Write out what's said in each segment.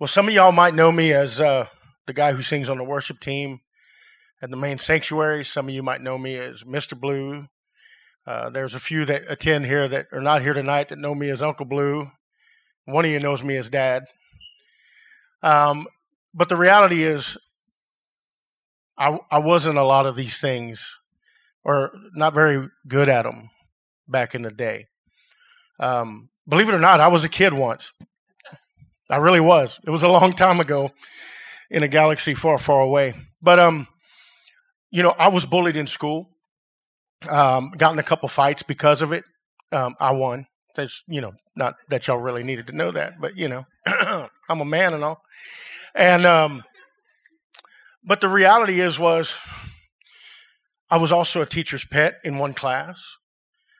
Well, some of y'all might know me as uh, the guy who sings on the worship team at the main sanctuary. Some of you might know me as Mr. Blue. Uh, there's a few that attend here that are not here tonight that know me as Uncle Blue. One of you knows me as Dad. Um, but the reality is, I, I wasn't a lot of these things, or not very good at them back in the day. Um, believe it or not, I was a kid once. I really was. It was a long time ago in a galaxy far, far away. But um, you know, I was bullied in school. Um, got in a couple fights because of it. Um, I won. That's you know, not that y'all really needed to know that, but you know, I'm a man and all. And um, but the reality is was I was also a teacher's pet in one class.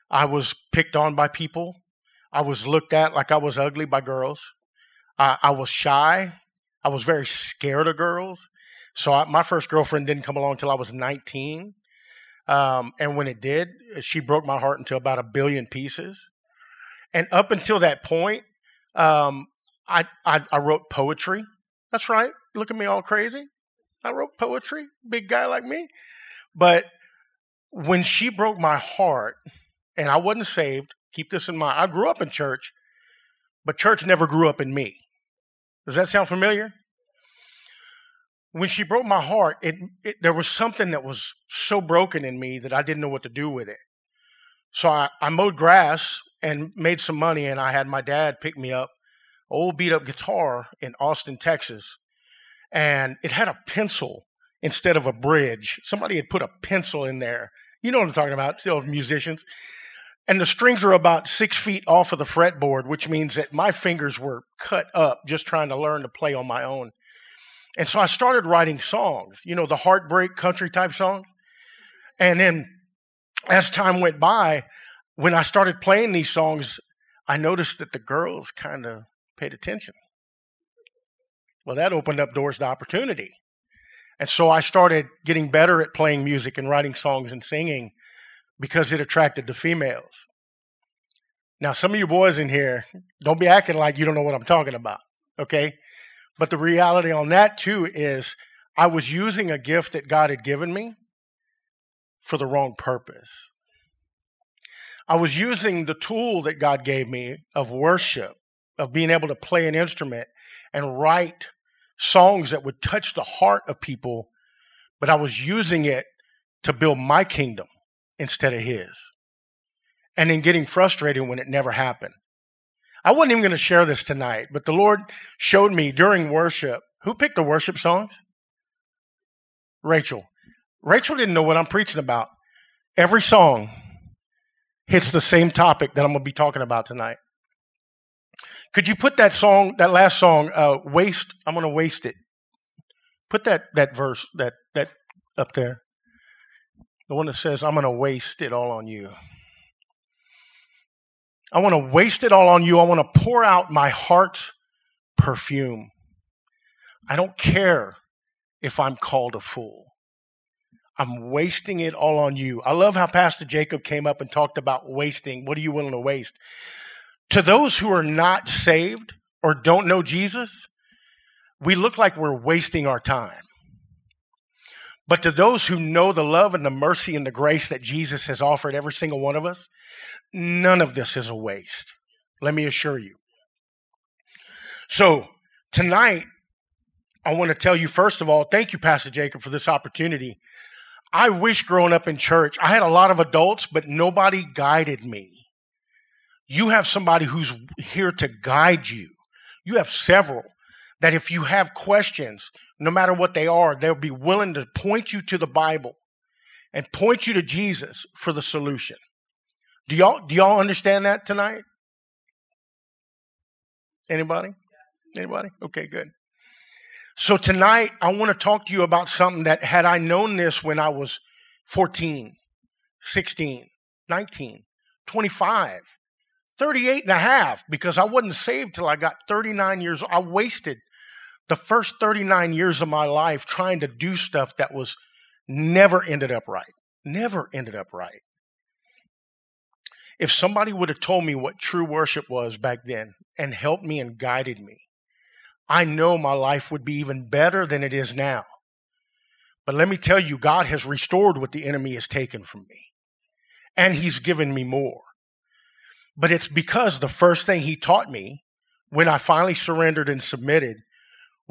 I was picked on by people. I was looked at like I was ugly by girls. I, was shy. I was very scared of girls. So I, my first girlfriend didn't come along until I was 19. Um, and when it did, she broke my heart into about a billion pieces. And up until that point, um, I, I, I wrote poetry. That's right. Look at me all crazy. I wrote poetry, big guy like me. But when she broke my heart, and I wasn't saved, keep this in mind. I grew up in church, but church never grew up in me. Does that sound familiar? When she broke my heart, it, it, there was something that was so broken in me that I didn't know what to do with it. So I, I mowed grass and made some money, and I had my dad pick me up old beat up guitar in Austin, Texas, and it had a pencil instead of a bridge. Somebody had put a pencil in there. You know what I'm talking about, still musicians and the strings are about six feet off of the fretboard, which means that my fingers were cut up just trying to learn to play on my own. And so I started writing songs, you know, the heartbreak country type songs. And then as time went by, when I started playing these songs, I noticed that the girls kind of paid attention. Well, that opened up doors to opportunity. And so I started getting better at playing music and writing songs and singing because it attracted the females. Now, some of you boys in here, don't be acting like you don't know what I'm talking about, okay? But the reality on that too is I was using a gift that God had given me for the wrong purpose. I was using the tool that God gave me of worship, of being able to play an instrument and write songs that would touch the heart of people, but I was using it to build my kingdom instead of his. And then getting frustrated when it never happened. I wasn't even going to share this tonight, but the Lord showed me during worship. Who picked the worship songs? Rachel. Rachel didn't know what I'm preaching about. Every song hits the same topic that I'm going to be talking about tonight. Could you put that song, that last song, uh, waste? I'm going to waste it. Put that that verse that that up there. The one that says, I'm going to waste it all on you. I want to waste it all on you. I want to pour out my heart's perfume. I don't care if I'm called a fool. I'm wasting it all on you. I love how Pastor Jacob came up and talked about wasting. What are you willing to waste? To those who are not saved or don't know Jesus, we look like we're wasting our time. But to those who know the love and the mercy and the grace that Jesus has offered every single one of us, none of this is a waste. Let me assure you. So, tonight, I want to tell you, first of all, thank you, Pastor Jacob, for this opportunity. I wish growing up in church, I had a lot of adults, but nobody guided me. You have somebody who's here to guide you. You have several that if you have questions, no matter what they are, they'll be willing to point you to the Bible and point you to Jesus for the solution. Do y'all do y'all understand that tonight? Anybody? Anybody? Okay, good. So tonight I want to talk to you about something that had I known this when I was 14, 16, 19, 25, 38 and a half because I wasn't saved till I got 39 years old. I wasted the first 39 years of my life trying to do stuff that was never ended up right. Never ended up right. If somebody would have told me what true worship was back then and helped me and guided me, I know my life would be even better than it is now. But let me tell you, God has restored what the enemy has taken from me, and He's given me more. But it's because the first thing He taught me when I finally surrendered and submitted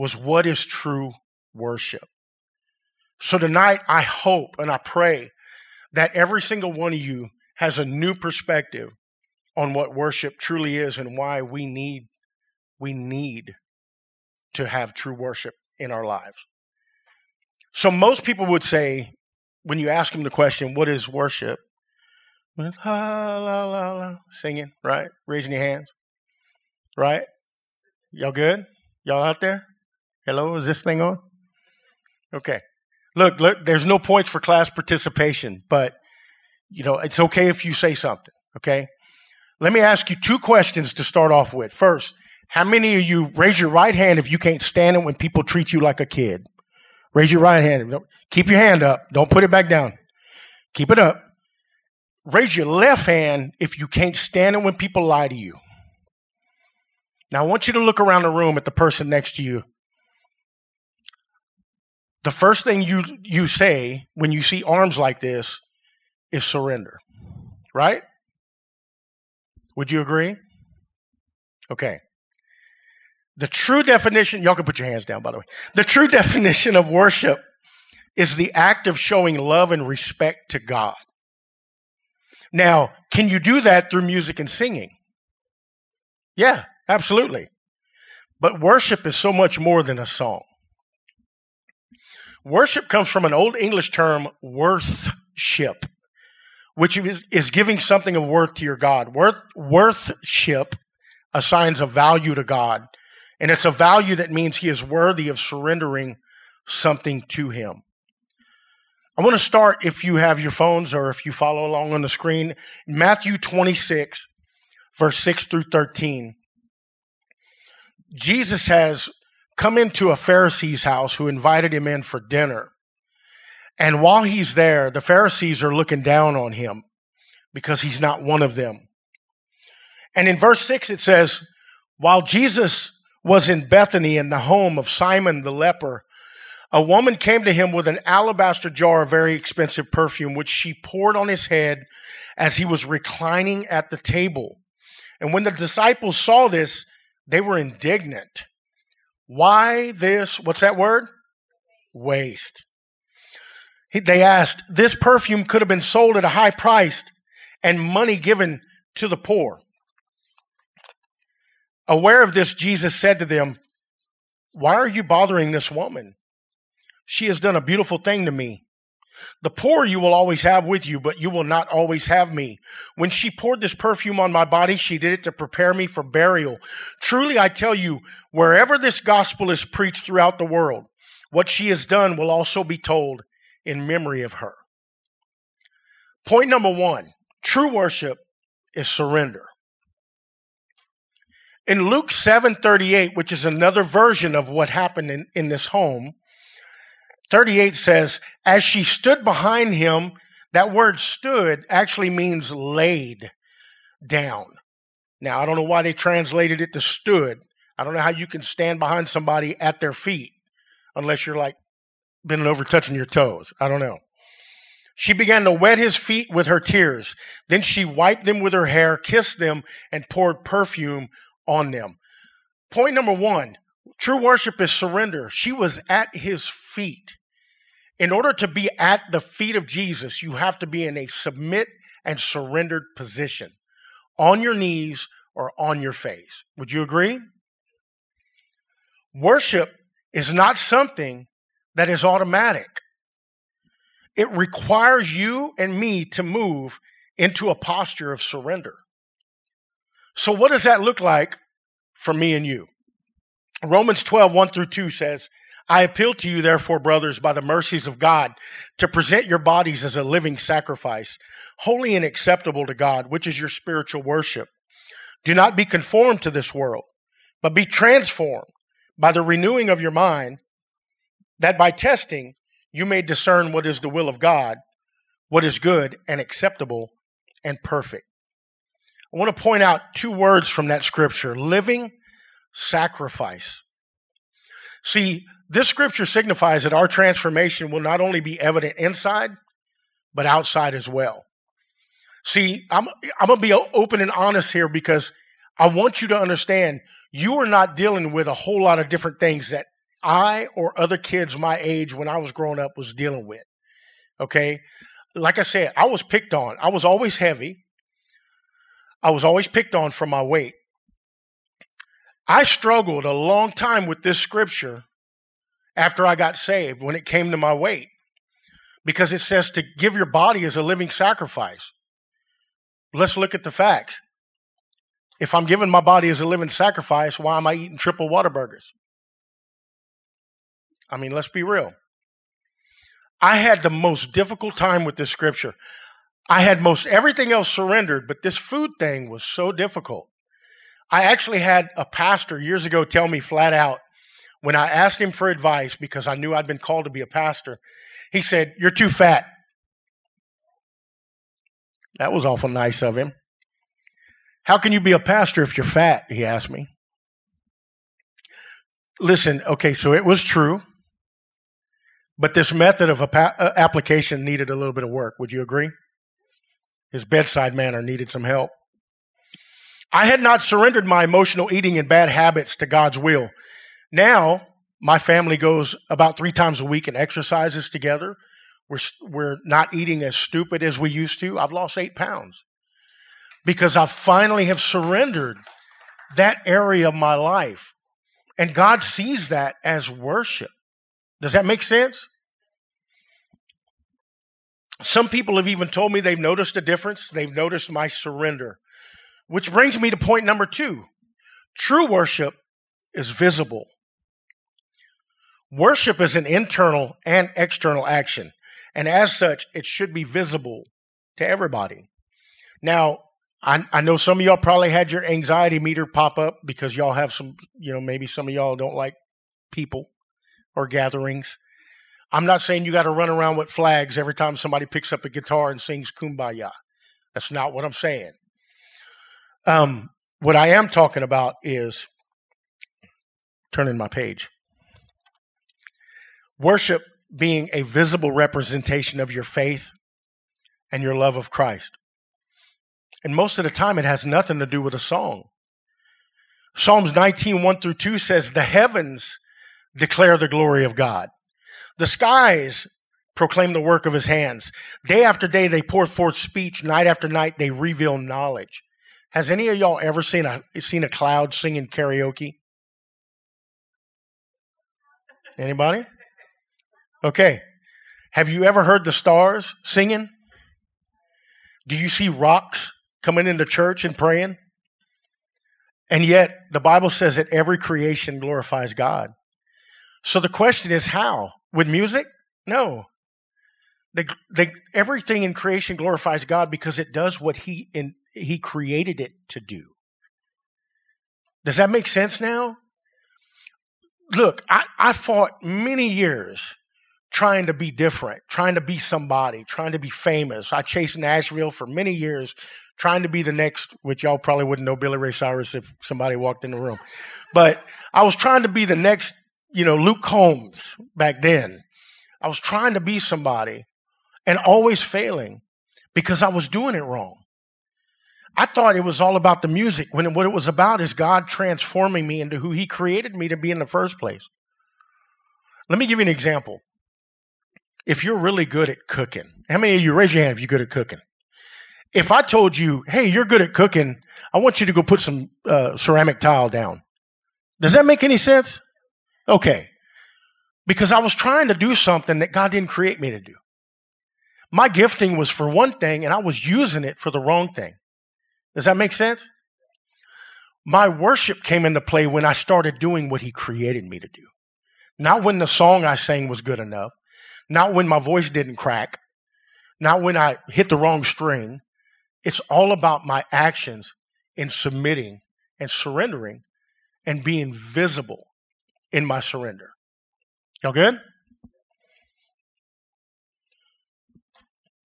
was what is true worship. So tonight, I hope and I pray that every single one of you has a new perspective on what worship truly is and why we need we need to have true worship in our lives. So most people would say when you ask them the question, what is worship? La la la la singing, right? Raising your hands. Right? Y'all good? Y'all out there? Hello, is this thing on? Okay. Look, look, there's no points for class participation, but you know, it's okay if you say something, okay? Let me ask you two questions to start off with. First, how many of you raise your right hand if you can't stand it when people treat you like a kid? Raise your right hand. Keep your hand up. Don't put it back down. Keep it up. Raise your left hand if you can't stand it when people lie to you. Now, I want you to look around the room at the person next to you the first thing you you say when you see arms like this is surrender. Right? Would you agree? Okay. The true definition, y'all can put your hands down, by the way. The true definition of worship is the act of showing love and respect to God. Now, can you do that through music and singing? Yeah, absolutely. But worship is so much more than a song. Worship comes from an old English term, worthship, which is, is giving something of worth to your God. Worth, worthship assigns a value to God, and it's a value that means He is worthy of surrendering something to Him. I want to start, if you have your phones or if you follow along on the screen, Matthew 26, verse 6 through 13. Jesus has come into a Pharisee's house who invited him in for dinner. And while he's there, the Pharisees are looking down on him because he's not one of them. And in verse 6, it says, While Jesus was in Bethany in the home of Simon the leper, a woman came to him with an alabaster jar of very expensive perfume, which she poured on his head as he was reclining at the table. And when the disciples saw this, they were indignant. Why this, what's that word? Waste. They asked, this perfume could have been sold at a high price and money given to the poor. Aware of this, Jesus said to them, Why are you bothering this woman? She has done a beautiful thing to me. The poor you will always have with you, but you will not always have me. When she poured this perfume on my body, she did it to prepare me for burial. Truly, I tell you, wherever this gospel is preached throughout the world, what she has done will also be told in memory of her. Point number one true worship is surrender. In Luke 7:38, which is another version of what happened in, in this home, 38 says, as she stood behind him, that word stood actually means laid down. Now, I don't know why they translated it to stood. I don't know how you can stand behind somebody at their feet unless you're like bending over touching your toes. I don't know. She began to wet his feet with her tears. Then she wiped them with her hair, kissed them, and poured perfume on them. Point number one true worship is surrender. She was at his feet. In order to be at the feet of Jesus, you have to be in a submit and surrendered position on your knees or on your face. Would you agree? Worship is not something that is automatic. It requires you and me to move into a posture of surrender. So, what does that look like for me and you? Romans 12, 1 through 2 says, I appeal to you, therefore, brothers, by the mercies of God, to present your bodies as a living sacrifice, holy and acceptable to God, which is your spiritual worship. Do not be conformed to this world, but be transformed by the renewing of your mind, that by testing you may discern what is the will of God, what is good and acceptable and perfect. I want to point out two words from that scripture living sacrifice See, this scripture signifies that our transformation will not only be evident inside, but outside as well. See, I'm, I'm going to be open and honest here because I want you to understand you are not dealing with a whole lot of different things that I or other kids my age when I was growing up was dealing with. Okay. Like I said, I was picked on. I was always heavy. I was always picked on for my weight. I struggled a long time with this scripture after I got saved when it came to my weight because it says to give your body as a living sacrifice. Let's look at the facts. If I'm giving my body as a living sacrifice, why am I eating triple Whataburgers? I mean, let's be real. I had the most difficult time with this scripture. I had most everything else surrendered, but this food thing was so difficult. I actually had a pastor years ago tell me flat out when I asked him for advice because I knew I'd been called to be a pastor. He said, You're too fat. That was awful nice of him. How can you be a pastor if you're fat? He asked me. Listen, okay, so it was true, but this method of uh, application needed a little bit of work. Would you agree? His bedside manner needed some help. I had not surrendered my emotional eating and bad habits to God's will. Now, my family goes about three times a week and exercises together. We're, we're not eating as stupid as we used to. I've lost eight pounds because I finally have surrendered that area of my life. And God sees that as worship. Does that make sense? Some people have even told me they've noticed a difference. They've noticed my surrender. Which brings me to point number two true worship is visible. Worship is an internal and external action. And as such, it should be visible to everybody. Now, I, I know some of y'all probably had your anxiety meter pop up because y'all have some, you know, maybe some of y'all don't like people or gatherings. I'm not saying you got to run around with flags every time somebody picks up a guitar and sings Kumbaya. That's not what I'm saying. Um, what I am talking about is turning my page. Worship being a visible representation of your faith and your love of Christ. And most of the time, it has nothing to do with a song. Psalms 19, 1 through 2 says, The heavens declare the glory of God. The skies proclaim the work of his hands. Day after day, they pour forth speech. Night after night, they reveal knowledge. Has any of y'all ever seen a, seen a cloud singing karaoke? Anybody? Okay. Have you ever heard the stars singing? Do you see rocks coming into church and praying. And yet, the Bible says that every creation glorifies God. So the question is how? With music? No. They, they, everything in creation glorifies God because it does what he, in, he created it to do. Does that make sense now? Look, I, I fought many years trying to be different, trying to be somebody, trying to be famous. I chased Nashville for many years, trying to be the next, which y'all probably wouldn't know Billy Ray Cyrus if somebody walked in the room. But I was trying to be the next, you know, Luke Combs back then. I was trying to be somebody and always failing because I was doing it wrong. I thought it was all about the music when what it was about is God transforming me into who He created me to be in the first place. Let me give you an example. If you're really good at cooking, how many of you raise your hand if you're good at cooking? If I told you, hey, you're good at cooking, I want you to go put some uh, ceramic tile down. Does that make any sense? Okay. Because I was trying to do something that God didn't create me to do. My gifting was for one thing, and I was using it for the wrong thing. Does that make sense? My worship came into play when I started doing what He created me to do. Not when the song I sang was good enough, not when my voice didn't crack, not when I hit the wrong string, it's all about my actions in submitting and surrendering and being visible in my surrender. Y'all good?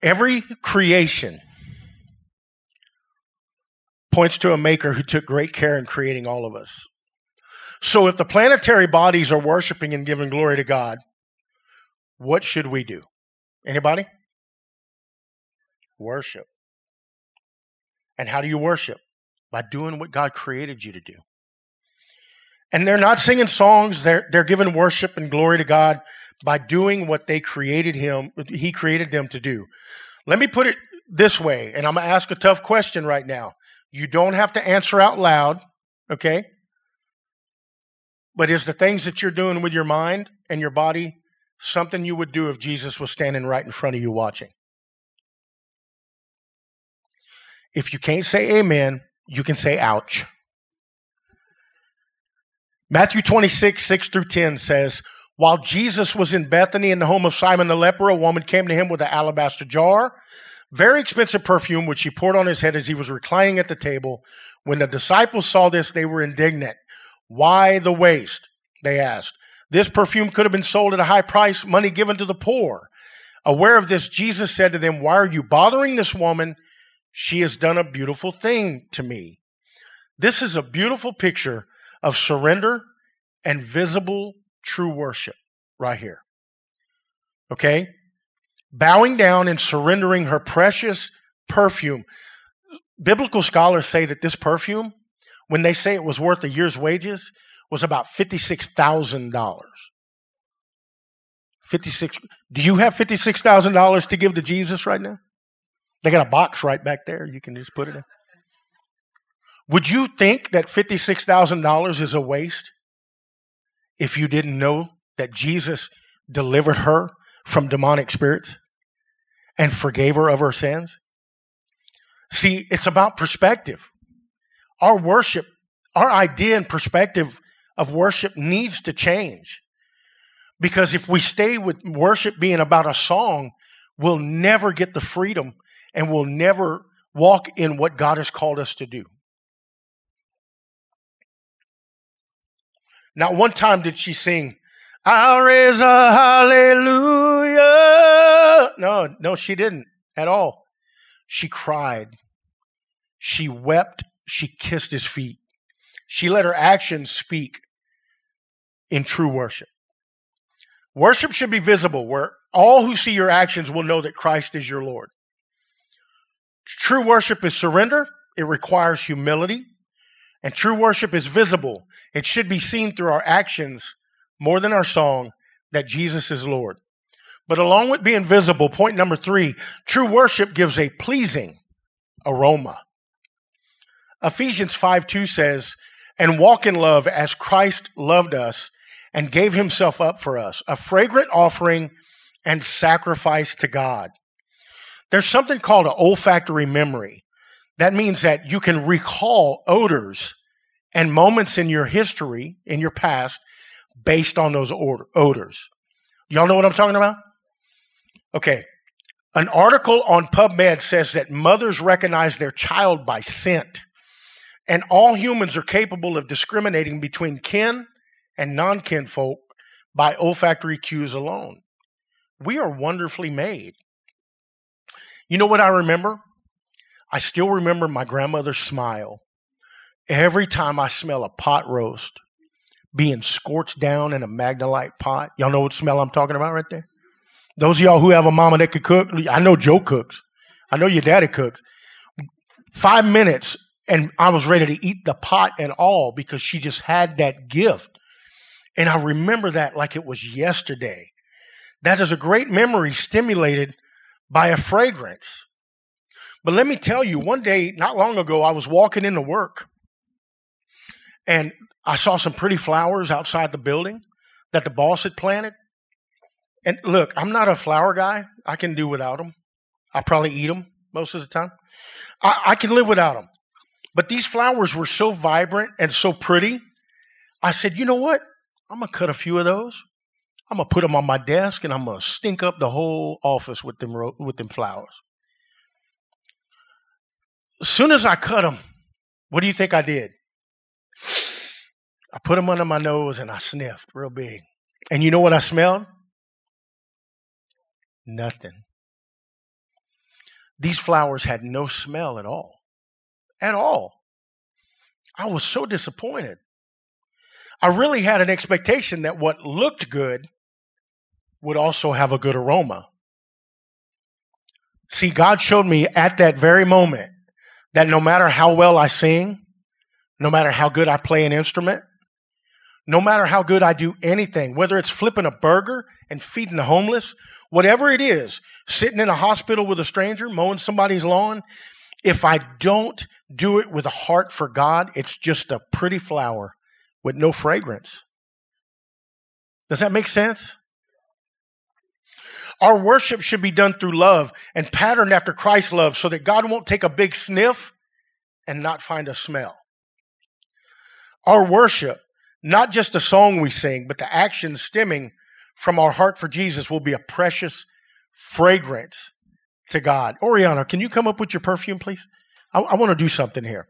Every creation points to a maker who took great care in creating all of us. So if the planetary bodies are worshiping and giving glory to God, what should we do? Anybody? Worship. And how do you worship? By doing what God created you to do. And they're not singing songs, they're, they're giving worship and glory to God by doing what they created him, he created them to do. Let me put it this way, and I'm to ask a tough question right now. You don't have to answer out loud, okay? But is the things that you're doing with your mind and your body something you would do if Jesus was standing right in front of you watching? If you can't say amen, you can say ouch. Matthew 26, 6 through 10 says, While Jesus was in Bethany in the home of Simon the leper, a woman came to him with an alabaster jar, very expensive perfume, which she poured on his head as he was reclining at the table. When the disciples saw this, they were indignant. Why the waste? They asked. This perfume could have been sold at a high price, money given to the poor. Aware of this, Jesus said to them, Why are you bothering this woman? She has done a beautiful thing to me. This is a beautiful picture of surrender and visible true worship right here. Okay? Bowing down and surrendering her precious perfume. Biblical scholars say that this perfume, when they say it was worth a year's wages, was about $56,000. 56 Do you have $56,000 to give to Jesus right now? They got a box right back there. You can just put it in. Would you think that $56,000 is a waste if you didn't know that Jesus delivered her from demonic spirits and forgave her of her sins? See, it's about perspective. Our worship, our idea and perspective of worship needs to change. Because if we stay with worship being about a song, we'll never get the freedom and we'll never walk in what God has called us to do. Not one time did she sing, I'll raise a hallelujah. No, no, she didn't at all. She cried. She wept. She kissed his feet. She let her actions speak in true worship. Worship should be visible, where all who see your actions will know that Christ is your Lord. True worship is surrender, it requires humility, and true worship is visible. It should be seen through our actions more than our song that Jesus is Lord. But along with being visible, point number three, true worship gives a pleasing aroma. Ephesians 5 2 says, And walk in love as Christ loved us and gave himself up for us, a fragrant offering and sacrifice to God. There's something called an olfactory memory. That means that you can recall odors and moments in your history, in your past, based on those odors. Y'all know what I'm talking about? Okay. An article on PubMed says that mothers recognize their child by scent, and all humans are capable of discriminating between kin and non kin folk by olfactory cues alone. We are wonderfully made. You know what I remember? I still remember my grandmother's smile every time I smell a pot roast being scorched down in a Magnalite pot. Y'all know what smell I'm talking about right there? Those of y'all who have a mama that could cook, I know Joe cooks. I know your daddy cooks. Five minutes and I was ready to eat the pot and all because she just had that gift. And I remember that like it was yesterday. That is a great memory stimulated by a fragrance. But let me tell you, one day, not long ago, I was walking into work and I saw some pretty flowers outside the building that the boss had planted. And look, I'm not a flower guy. I can do without them. I probably eat them most of the time. I, I can live without them. But these flowers were so vibrant and so pretty. I said, you know what? I'm going to cut a few of those. I'm to put them on my desk and I'm to stink up the whole office with them, with them flowers. As soon as I cut them, what do you think I did? I put them under my nose and I sniffed real big. And you know what I smelled? Nothing. These flowers had no smell at all. At all. I was so disappointed. I really had an expectation that what looked good would also have a good aroma. See, God showed me at that very moment that no matter how well I sing, no matter how good I play an instrument, no matter how good I do anything, whether it's flipping a burger and feeding the homeless, whatever it is, sitting in a hospital with a stranger, mowing somebody's lawn, if I don't do it with a heart for God, it's just a pretty flower with no fragrance. Does that make sense? Our worship should be done through love and patterned after Christ's love so that God won't take a big sniff and not find a smell. Our worship, not just the song we sing, but the action stemming from our heart for Jesus will be a precious fragrance to God. Oriana, can you come up with your perfume, please? I, I want to do something here.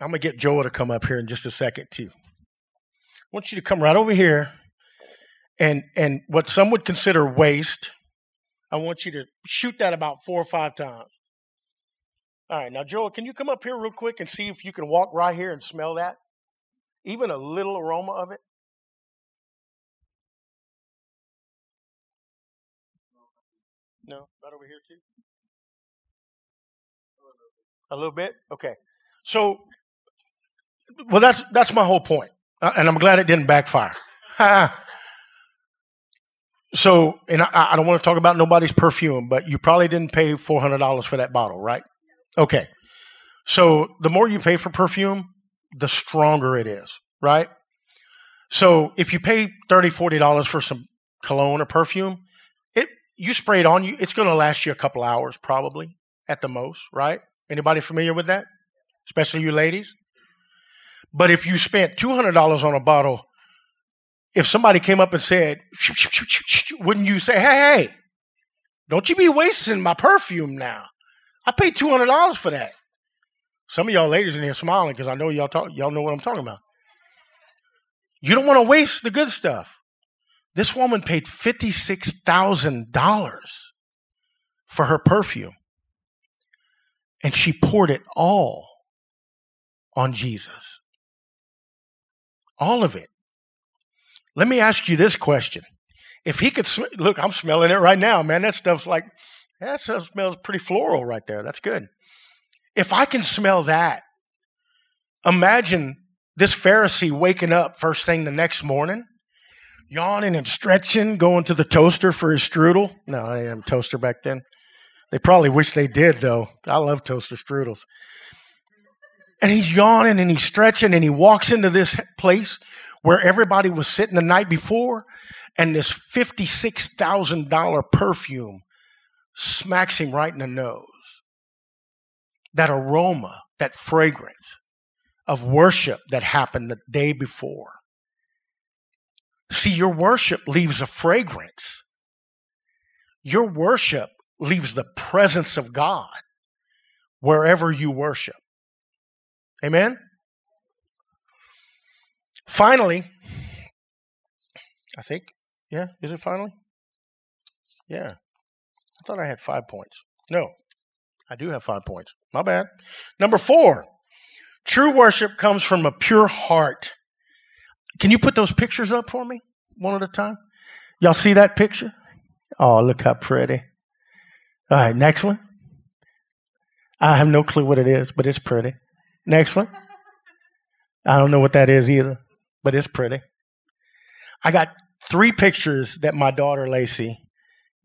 I'm going to get Joel to come up here in just a second, too. I want you to come right over here and and what some would consider waste, I want you to shoot that about four or five times. All right, now Joel, can you come up here real quick and see if you can walk right here and smell that? Even a little aroma of it? No, right over here too. A little bit, okay. So, well, that's that's my whole point, uh, and I'm glad it didn't backfire. So, and I, I don't want to talk about nobody's perfume, but you probably didn't pay four hundred dollars for that bottle, right? Okay. So the more you pay for perfume, the stronger it is, right? So if you pay $30, $40 for some cologne or perfume, it you spray it on you, it's going to last you a couple hours probably at the most, right? Anybody familiar with that? Especially you ladies? But if you spent $200 on a bottle if somebody came up and said, wouldn't you say, hey, hey, don't you be wasting my perfume now? I paid two hundred dollars for that. Some of y'all ladies in here smiling because I know y'all talk, y'all know what I'm talking about. You don't want to waste the good stuff. This woman paid fifty six thousand dollars for her perfume, and she poured it all on Jesus. All of it. Let me ask you this question. If he could, sm- look, I'm smelling it right now, man. That stuff's like, that stuff smells pretty floral right there. That's good. If I can smell that, imagine this Pharisee waking up first thing the next morning, yawning and stretching, going to the toaster for his strudel. No, I didn't have toaster back then. They probably wish they did, though. I love toaster strudels. And he's yawning and he's stretching and he walks into this place where everybody was sitting the night before, and this $56,000 perfume smacks him right in the nose. That aroma, that fragrance of worship that happened the day before. See, your worship leaves a fragrance. Your worship leaves the presence of God wherever you worship. Amen? Finally, I think, yeah, is it finally? Yeah. I thought I had five points. No, I do have five points. My bad. Number four, true worship comes from a pure heart. Can you put those pictures up for me one at a time? Y'all see that picture? Oh, look how pretty. All right, next one. I have no clue what it is, but it's pretty. Next one. I don't know what that is either but it's pretty. I got three pictures that my daughter Lacey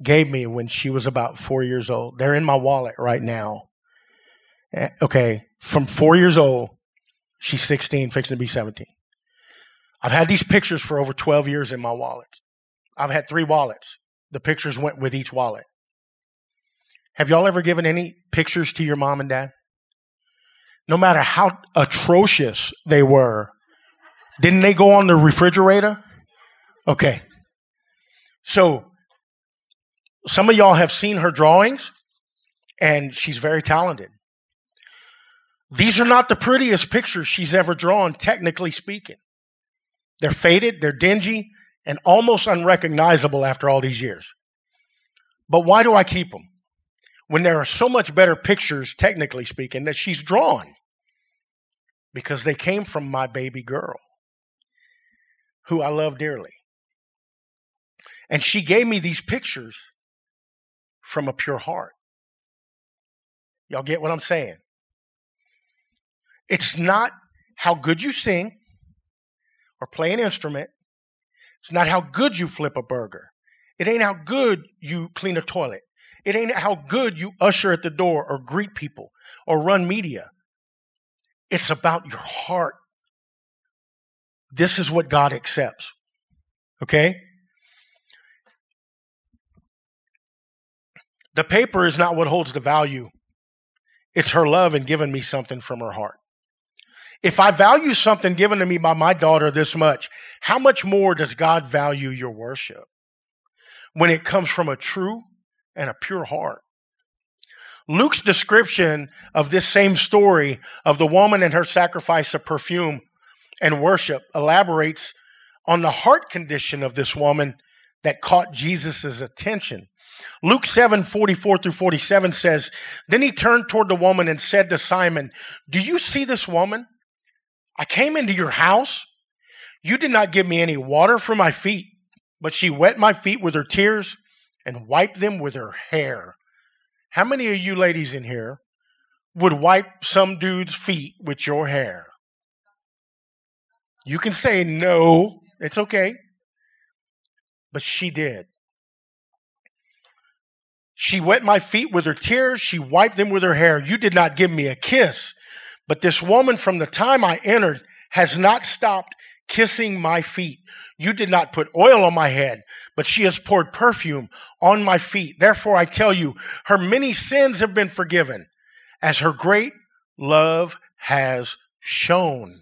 gave me when she was about four years old. They're in my wallet right now. Eh, okay, from four years old, she's 16, fixing to be 17. I've had these pictures for over 12 years in my wallet. I've had three wallets. The pictures went with each wallet. Have y'all ever given any pictures to your mom and dad? No matter how atrocious they were, didn't they go on the refrigerator? Okay. So some of y'all have seen her drawings, and she's very talented. These are not the prettiest pictures she's ever drawn, technically speaking. They're faded, they're dingy, and almost unrecognizable after all these years. But why do I keep them? When there are so much better pictures, technically speaking, that she's drawn. because they came from my baby girl, who I love dearly. And she gave me these pictures from a pure heart. Y'all get what I'm saying? It's not how good you sing or play an instrument. It's not how good you flip a burger. It ain't how good you clean a toilet. It ain't how good you usher at the door or greet people or run media. It's about your heart. This is what God accepts. Okay? The paper is not what holds the value. It's her love and giving me something from her heart. If I value something given to me by my daughter this much, how much more does God value your worship when it comes from a true and a pure heart? Luke's description of this same story of the woman and her sacrifice of perfume and worship elaborates on the heart condition of this woman that caught Jesus' attention. Luke 7 44 through 47 says, Then he turned toward the woman and said to Simon, Do you see this woman? I came into your house. You did not give me any water for my feet, but she wet my feet with her tears and wiped them with her hair. How many of you ladies in here would wipe some dude's feet with your hair? You can say no, it's okay. But she did. She wet my feet with her tears. She wiped them with her hair. You did not give me a kiss. But this woman, from the time I entered, has not stopped kissing my feet. You did not put oil on my head, but she has poured perfume on my feet. Therefore, I tell you, her many sins have been forgiven, as her great love has shown.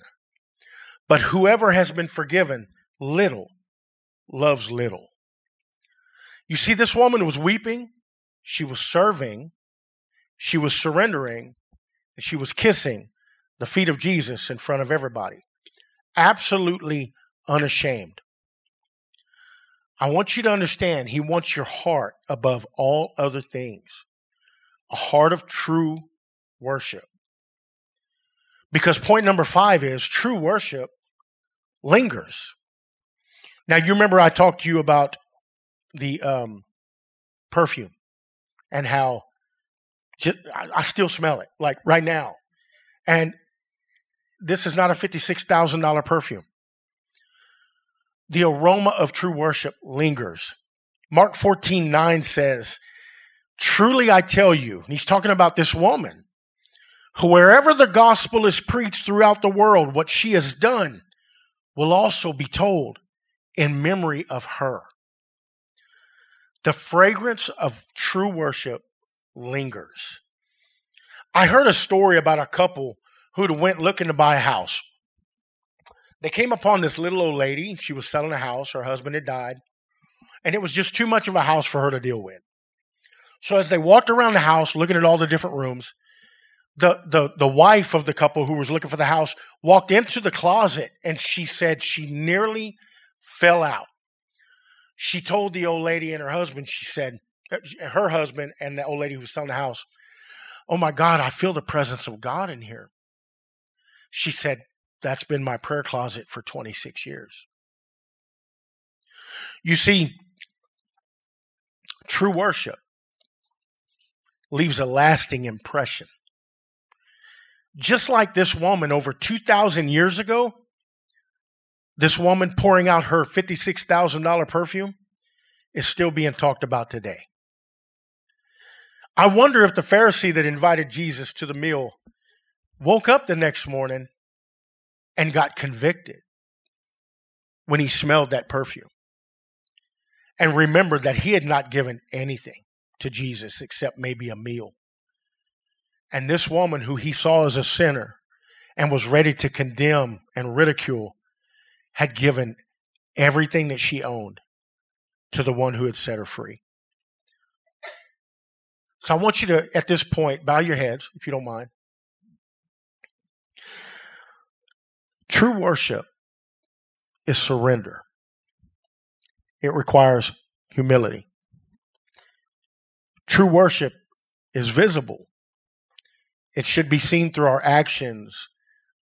But whoever has been forgiven little loves little. You see, this woman was weeping, she was serving, she was surrendering, and she was kissing the feet of Jesus in front of everybody. Absolutely unashamed. I want you to understand, He wants your heart above all other things, a heart of true worship. Because point number five is true worship lingers. Now, you remember I talked to you about the um, perfume and how just, I still smell it, like right now. And this is not a $56,000 perfume. The aroma of true worship lingers. Mark 14, 9 says, Truly I tell you, he's talking about this woman, wherever the gospel is preached throughout the world, what she has done will also be told in memory of her. The fragrance of true worship lingers. I heard a story about a couple who went looking to buy a house. They came upon this little old lady. She was selling a house. Her husband had died. And it was just too much of a house for her to deal with. So as they walked around the house, looking at all the different rooms, the, the, the wife of the couple who was looking for the house walked into the closet and she said she nearly fell out. She told the old lady and her husband, she said, uh, her husband and the old lady who was selling the house, Oh my God, I feel the presence of God in here. She said, That's been my prayer closet for 26 years. You see, true worship leaves a lasting impression. Just like this woman over 2,000 years ago, this woman pouring out her $56,000 perfume is still being talked about today. I wonder if the Pharisee that invited Jesus to the meal woke up the next morning and got convicted when he smelled that perfume and remembered that he had not given anything to Jesus except maybe a meal. And this woman, who he saw as a sinner and was ready to condemn and ridicule, had given everything that she owned to the one who had set her free. So I want you to, at this point, bow your heads, if you don't mind. True worship is surrender, it requires humility. True worship is visible, it should be seen through our actions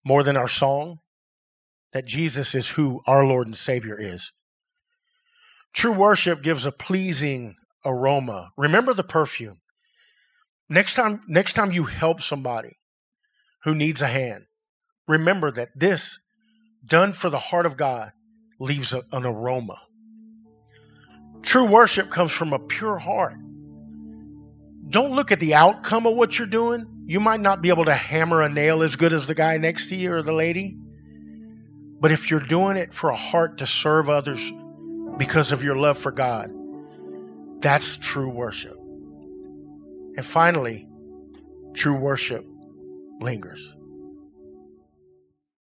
more than our song, that Jesus is who our Lord and Savior is. True worship gives a pleasing aroma. Remember the perfume. Next time, next time you help somebody who needs a hand, remember that this, done for the heart of God, leaves a, an aroma. True worship comes from a pure heart. Don't look at the outcome of what you're doing. You might not be able to hammer a nail as good as the guy next to you or the lady. But if you're doing it for a heart to serve others because of your love for God, that's true worship. And finally, true worship lingers.